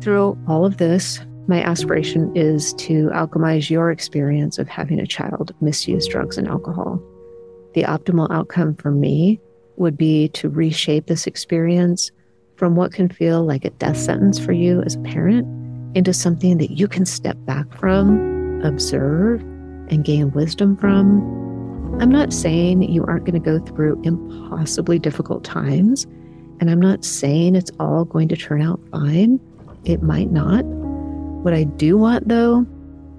Through all of this, my aspiration is to alchemize your experience of having a child misuse drugs and alcohol. The optimal outcome for me would be to reshape this experience from what can feel like a death sentence for you as a parent into something that you can step back from, observe, and gain wisdom from. I'm not saying you aren't going to go through impossibly difficult times, and I'm not saying it's all going to turn out fine. It might not. What I do want, though,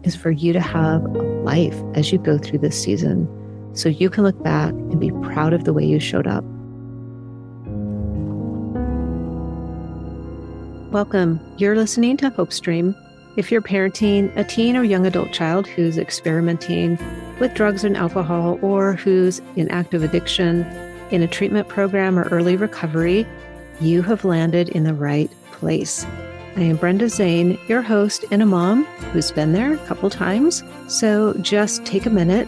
is for you to have a life as you go through this season so you can look back and be proud of the way you showed up. Welcome. You're listening to Hopestream. If you're parenting a teen or young adult child who's experimenting with drugs and alcohol or who's in active addiction in a treatment program or early recovery, you have landed in the right place. I am Brenda Zane, your host and a mom who's been there a couple times. So just take a minute,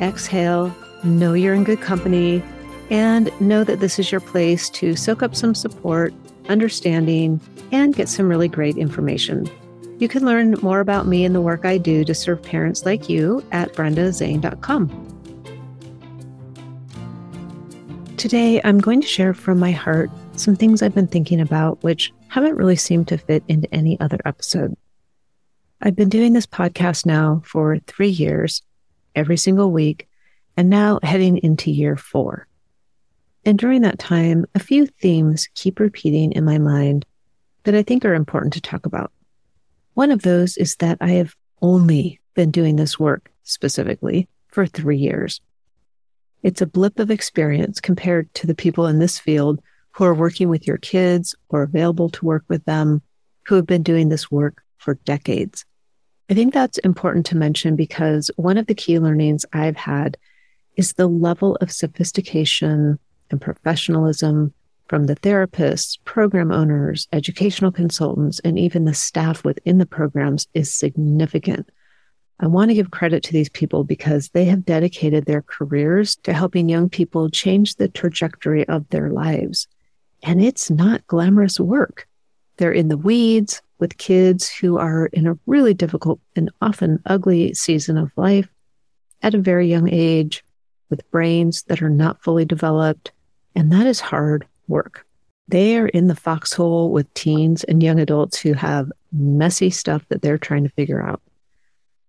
exhale, know you're in good company, and know that this is your place to soak up some support, understanding, and get some really great information. You can learn more about me and the work I do to serve parents like you at brendazane.com. Today, I'm going to share from my heart some things I've been thinking about, which haven't really seemed to fit into any other episode. I've been doing this podcast now for three years, every single week, and now heading into year four. And during that time, a few themes keep repeating in my mind that I think are important to talk about. One of those is that I have only been doing this work specifically for three years. It's a blip of experience compared to the people in this field who are working with your kids or available to work with them who have been doing this work for decades. I think that's important to mention because one of the key learnings I've had is the level of sophistication and professionalism from the therapists, program owners, educational consultants, and even the staff within the programs is significant. I want to give credit to these people because they have dedicated their careers to helping young people change the trajectory of their lives. And it's not glamorous work. They're in the weeds with kids who are in a really difficult and often ugly season of life at a very young age with brains that are not fully developed. And that is hard work. They are in the foxhole with teens and young adults who have messy stuff that they're trying to figure out.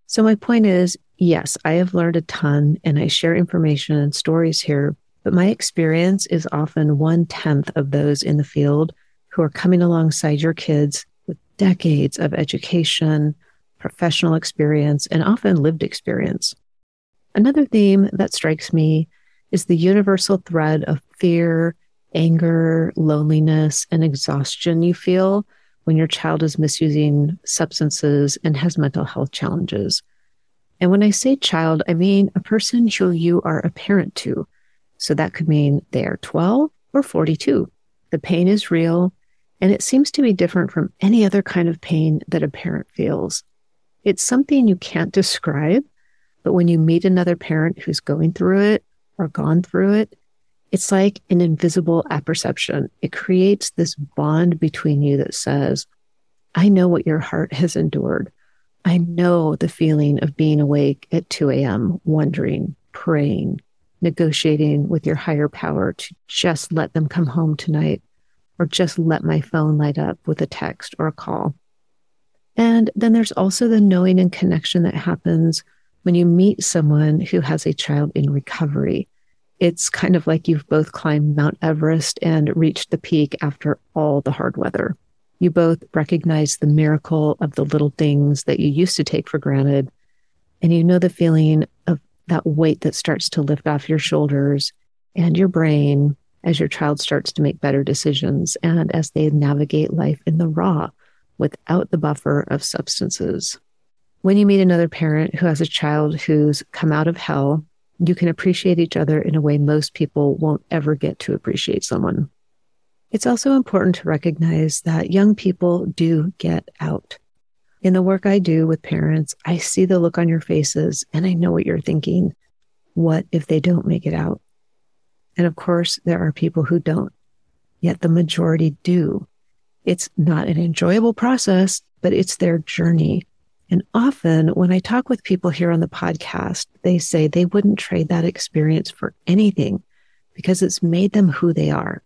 So, my point is yes, I have learned a ton and I share information and stories here, but my experience is often one tenth of those in the field who are coming alongside your kids with decades of education, professional experience, and often lived experience. Another theme that strikes me is the universal thread of fear anger, loneliness, and exhaustion you feel when your child is misusing substances and has mental health challenges. And when I say child, I mean a person who you are a parent to. So that could mean they are 12 or 42. The pain is real, and it seems to be different from any other kind of pain that a parent feels. It's something you can't describe, but when you meet another parent who's going through it or gone through it, it's like an invisible apperception. It creates this bond between you that says, I know what your heart has endured. I know the feeling of being awake at 2 a.m., wondering, praying, negotiating with your higher power to just let them come home tonight or just let my phone light up with a text or a call. And then there's also the knowing and connection that happens when you meet someone who has a child in recovery it's kind of like you've both climbed Mount Everest and reached the peak after all the hard weather. You both recognize the miracle of the little things that you used to take for granted. And you know the feeling that weight that starts to lift off your shoulders and your brain as your child starts to make better decisions and as they navigate life in the raw without the buffer of substances. When you meet another parent who has a child who's come out of hell you can appreciate each other in a way most people won't ever get to appreciate someone. It's also important to recognize that young people do get out. In the work I do with parents, I see the look on your faces and I know what you're thinking. What if they don't make it out? And of course, there are people who don't, yet the majority do. It's not an enjoyable process, but it's their journey. And often when I talk with people here on the podcast, they say they wouldn't trade that experience for anything because it's made them who they are.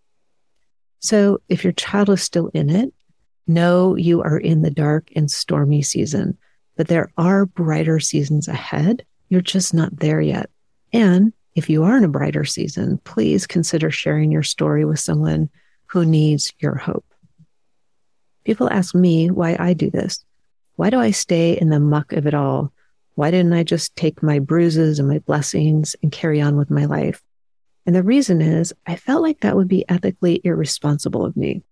So if your child is still in it, know you are in the dark and stormy season, but there are brighter seasons ahead. You're just not there yet. And if you are in a brighter season, please consider sharing your story with someone who needs your hope. People ask me why I do this. Why do I stay in the muck of it all? Why didn't I just take my bruises and my blessings and carry on with my life? And the reason is I felt like that would be ethically irresponsible of me.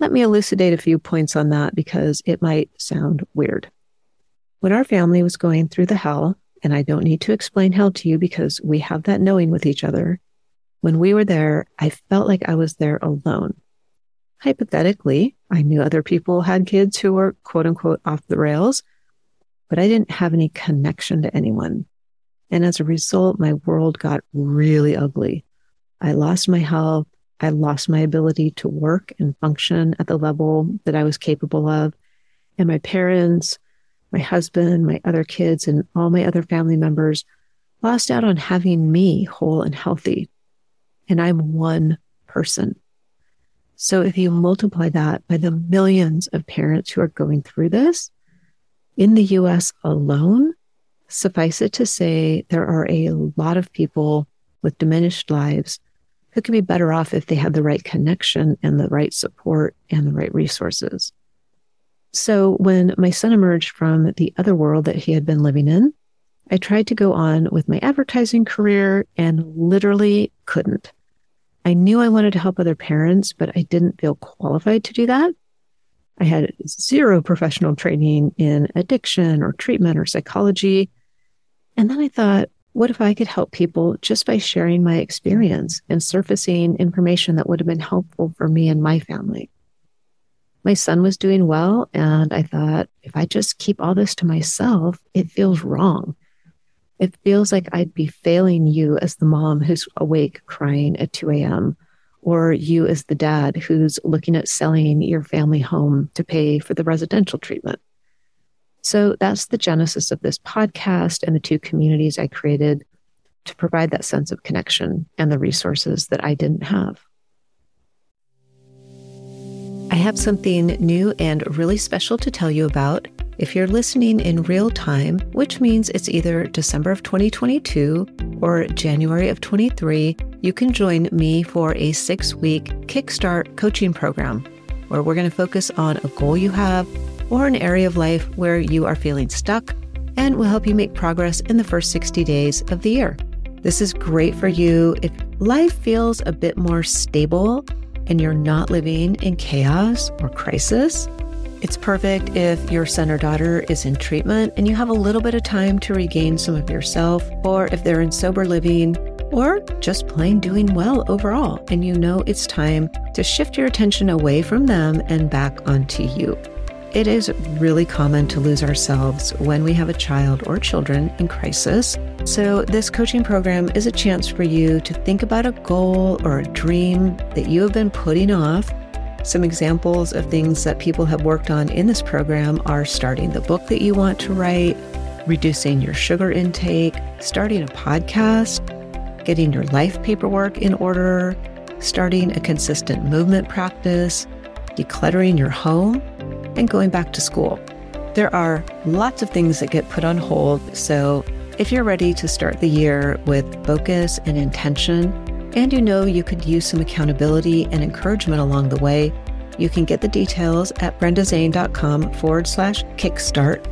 Let me elucidate a few points on that because it might sound weird. When our family was going through the hell, and I don't need to explain hell to you because we have that knowing with each other, when we were there, I felt like I was there alone. Hypothetically, I knew other people had kids who were quote unquote off the rails, but I didn't have any connection to anyone. And as a result, my world got really ugly. I lost my health. I lost my ability to work and function at the level that I was capable of. And my parents, my husband, my other kids, and all my other family members lost out on having me whole and healthy. And I'm one person. So if you multiply that by the millions of parents who are going through this in the US alone, suffice it to say, there are a lot of people with diminished lives who could be better off if they had the right connection and the right support and the right resources. So when my son emerged from the other world that he had been living in, I tried to go on with my advertising career and literally couldn't. I knew I wanted to help other parents, but I didn't feel qualified to do that. I had zero professional training in addiction or treatment or psychology. And then I thought, what if I could help people just by sharing my experience and surfacing information that would have been helpful for me and my family? My son was doing well, and I thought, if I just keep all this to myself, it feels wrong. It feels like I'd be failing you as the mom who's awake crying at 2 a.m., or you as the dad who's looking at selling your family home to pay for the residential treatment. So that's the genesis of this podcast and the two communities I created to provide that sense of connection and the resources that I didn't have. I have something new and really special to tell you about. If you're listening in real time, which means it's either December of 2022 or January of 23, you can join me for a six week Kickstart coaching program where we're going to focus on a goal you have or an area of life where you are feeling stuck and will help you make progress in the first 60 days of the year. This is great for you if life feels a bit more stable and you're not living in chaos or crisis. It's perfect if your son or daughter is in treatment and you have a little bit of time to regain some of yourself, or if they're in sober living, or just plain doing well overall, and you know it's time to shift your attention away from them and back onto you. It is really common to lose ourselves when we have a child or children in crisis. So, this coaching program is a chance for you to think about a goal or a dream that you have been putting off. Some examples of things that people have worked on in this program are starting the book that you want to write, reducing your sugar intake, starting a podcast, getting your life paperwork in order, starting a consistent movement practice, decluttering your home and going back to school. There are lots of things that get put on hold. So if you're ready to start the year with focus and intention, and you know you could use some accountability and encouragement along the way, you can get the details at brendazane.com forward slash kickstart.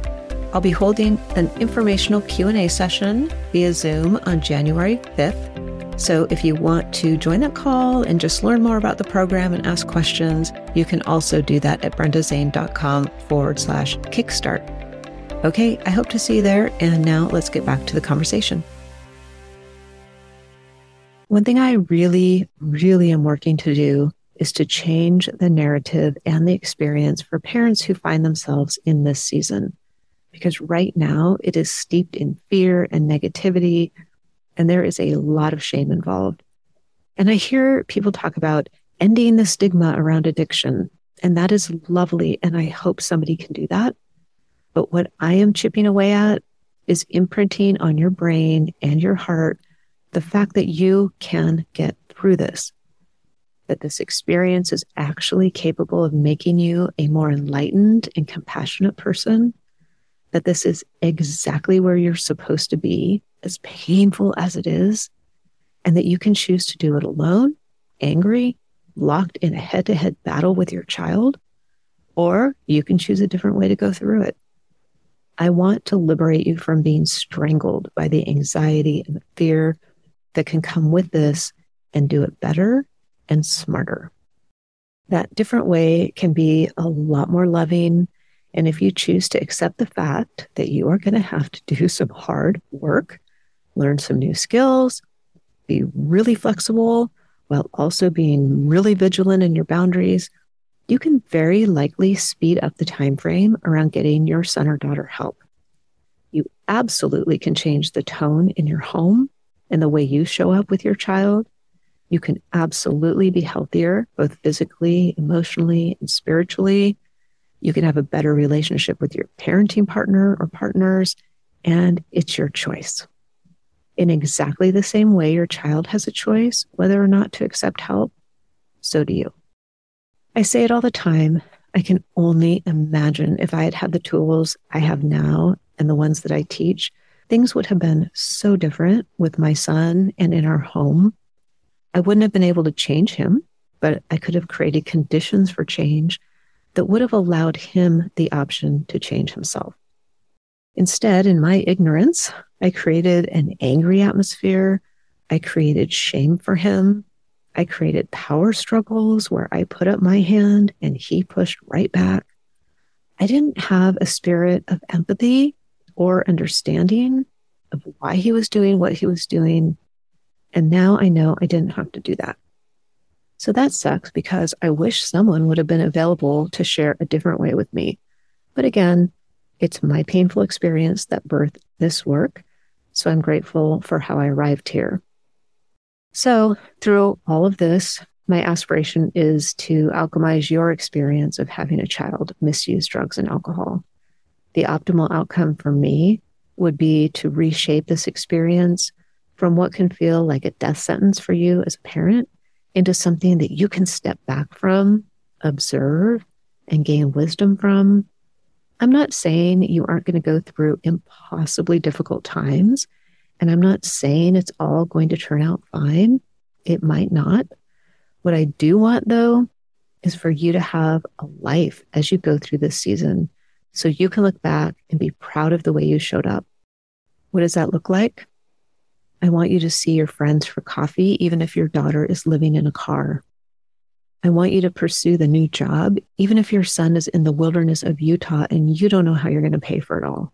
I'll be holding an informational Q&A session via Zoom on January 5th so if you want to join that call and just learn more about the program and ask questions, you can also do that at brendazane.com forward slash kickstart. Okay, I hope to see you there. And now let's get back to the conversation. One thing I really, really am working to do is to change the narrative and the experience for parents who find themselves in this season. Because right now it is steeped in fear and negativity and there is a lot of shame involved. And I hear people talk about ending the stigma around addiction. And that is lovely. And I hope somebody can do that. But what I am chipping away at is imprinting on your brain and your heart the fact that you can get through this, that this experience is actually capable of making you a more enlightened and compassionate person, that this is exactly where you're supposed to be, as painful as it is, and that you can choose to do it alone, angry, locked in a head to head battle with your child, or you can choose a different way to go through it. I want to liberate you from being strangled by the anxiety and the fear that can come with this and do it better and smarter. That different way can be a lot more loving. And if you choose to accept the fact that you are going to have to do some hard work, learn some new skills, be really flexible while also being really vigilant in your boundaries, you can very likely speed up the time frame around getting your son or daughter help. You absolutely can change the tone in your home and the way you show up with your child. You can absolutely be healthier, both physically, emotionally, and spiritually. You can have a better relationship with your parenting partner or partners, and it's your choice. In exactly the same way your child has a choice whether or not to accept help, so do you. I say it all the time. I can only imagine if I had had the tools I have now and the ones that I teach, things would have been so different with my son and in our home. I wouldn't have been able to change him, but I could have created conditions for change that would have allowed him the option to change himself. Instead, in my ignorance, I created an angry atmosphere. I created shame for him. I created power struggles where I put up my hand and he pushed right back. I didn't have a spirit of empathy or understanding of why he was doing what he was doing. And now I know I didn't have to do that. So that sucks because I wish someone would have been available to share a different way with me. But again, it's my painful experience that birthed this work. So I'm grateful for how I arrived here. So, through all of this, my aspiration is to alchemize your experience of having a child misuse drugs and alcohol. The optimal outcome for me would be to reshape this experience from what can feel like a death sentence for you as a parent into something that you can step back from, observe, and gain wisdom from. I'm not saying you aren't going to go through impossibly difficult times and I'm not saying it's all going to turn out fine. It might not. What I do want, though, is for you to have a life as you go through this season so you can look back and be proud of the way you showed up. What does that look like? I want you to see your friends for coffee, even if your daughter is living in a car. I want you to pursue the new job, even if your son is in the wilderness of Utah and you don't know how you're going to pay for it all.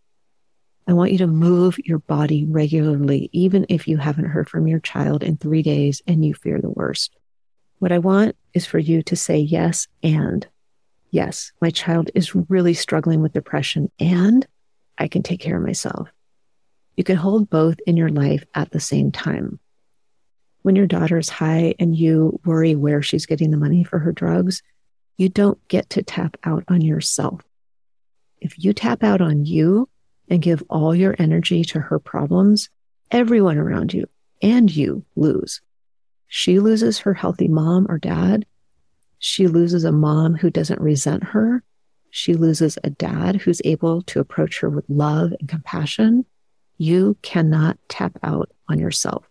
I want you to move your body regularly, even if you haven't heard from your child in three days and you fear the worst. What I want is for you to say yes and yes, my child is really struggling with depression and I can take care of myself. You can hold both in your life at the same time. When your daughter is high and you worry where she's getting the money for her drugs, you don't get to tap out on yourself. If you tap out on you, and give all your energy to her problems, everyone around you and you lose. She loses her healthy mom or dad. She loses a mom who doesn't resent her. She loses a dad who's able to approach her with love and compassion. You cannot tap out on yourself.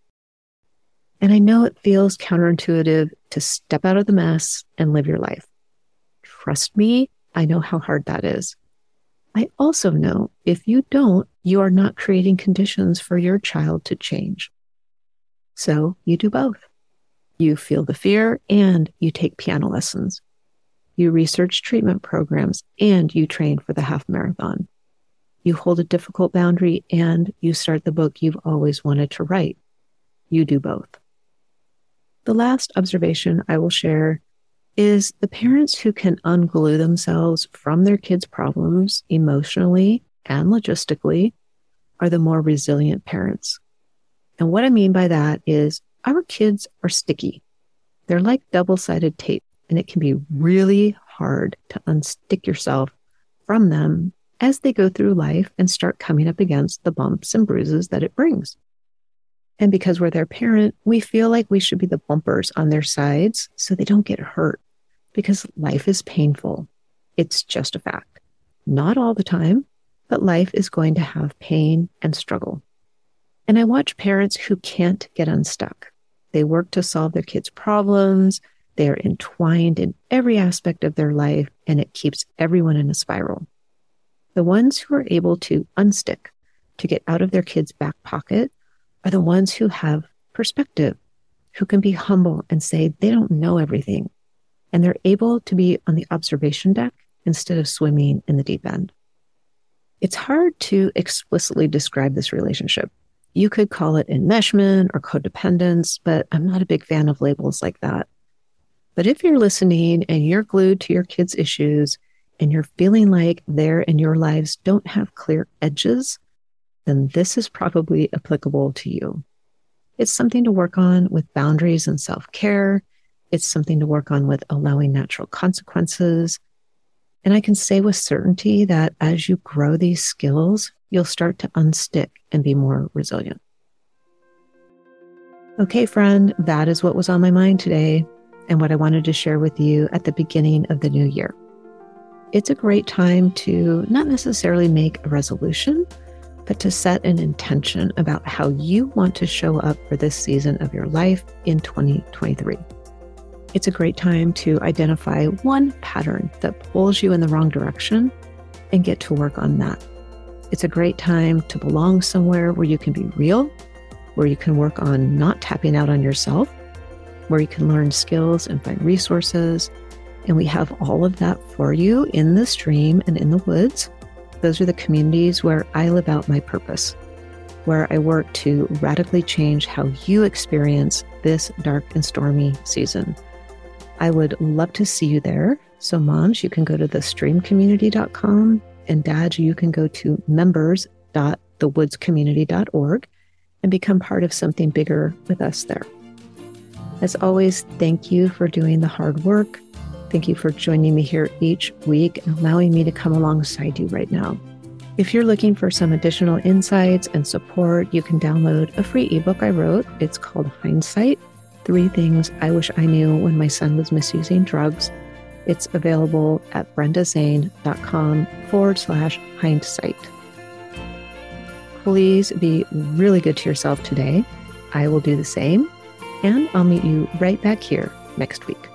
And I know it feels counterintuitive to step out of the mess and live your life. Trust me, I know how hard that is. I also know if you don't, you are not creating conditions for your child to change. So you do both. You feel the fear and you take piano lessons. You research treatment programs and you train for the half marathon. You hold a difficult boundary and you start the book you've always wanted to write. You do both. The last observation I will share is the parents who can unglue themselves from their kids' problems emotionally and logistically are the more resilient parents. And what I mean by that is our kids are sticky. They're like double sided tape, and it can be really hard to unstick yourself from them as they go through life and start coming up against the bumps and bruises that it brings. And because we're their parent, we feel like we should be the bumpers on their sides so they don't get hurt because life is painful. It's just a fact. Not all the time, but life is going to have pain and struggle. And I watch parents who can't get unstuck. They work to solve their kids' problems. They are entwined in every aspect of their life, and it keeps everyone in a spiral. The ones who are able to unstick, to get out of their kids' back pocket, are the ones who have perspective, who can be humble and say they don't know everything. And they're able to be on the observation deck instead of swimming in the deep end. It's hard to explicitly describe this relationship. You could call it enmeshment or codependence, but I'm not a big fan of labels like that. But if you're listening and you're glued to your kids' issues and you're feeling like there in your lives don't have clear edges, then this is probably applicable to you. It's something to work on with boundaries and self care. It's something to work on with allowing natural consequences. And I can say with certainty that as you grow these skills, you'll start to unstick and be more resilient. Okay, friend, that is what was on my mind today and what I wanted to share with you at the beginning of the new year it's a great time to not necessarily make a resolution, but to set an intention about how you want to show up for this season of your life in 2023. It's a great time to identify one pattern that pulls you in the wrong direction and get to work on that. It's a great time to belong somewhere where you can be real, where you can work on not tapping out on yourself, where you can learn skills and find resources and we have all of that for you in the stream and in the woods. Those are the communities where I live out my purpose, where I work to radically change how you experience this dark and stormy season. I would love to see you there. So, moms, you can go to thestreamcommunity.com, and dads, you can go to members.thewoodscommunity.org and become part of something bigger with us there. As always, thank you for doing the hard work Thank you for joining me here each week and allowing me to come alongside you right now. If you're looking for some additional insights and support, you can download a free ebook I wrote. It's called Hindsight Three Things I Wish I Knew When My Son Was Misusing Drugs. It's available at brendazane.com forward slash hindsight. Please be really good to yourself today. I will do the same, and I'll meet you right back here next week.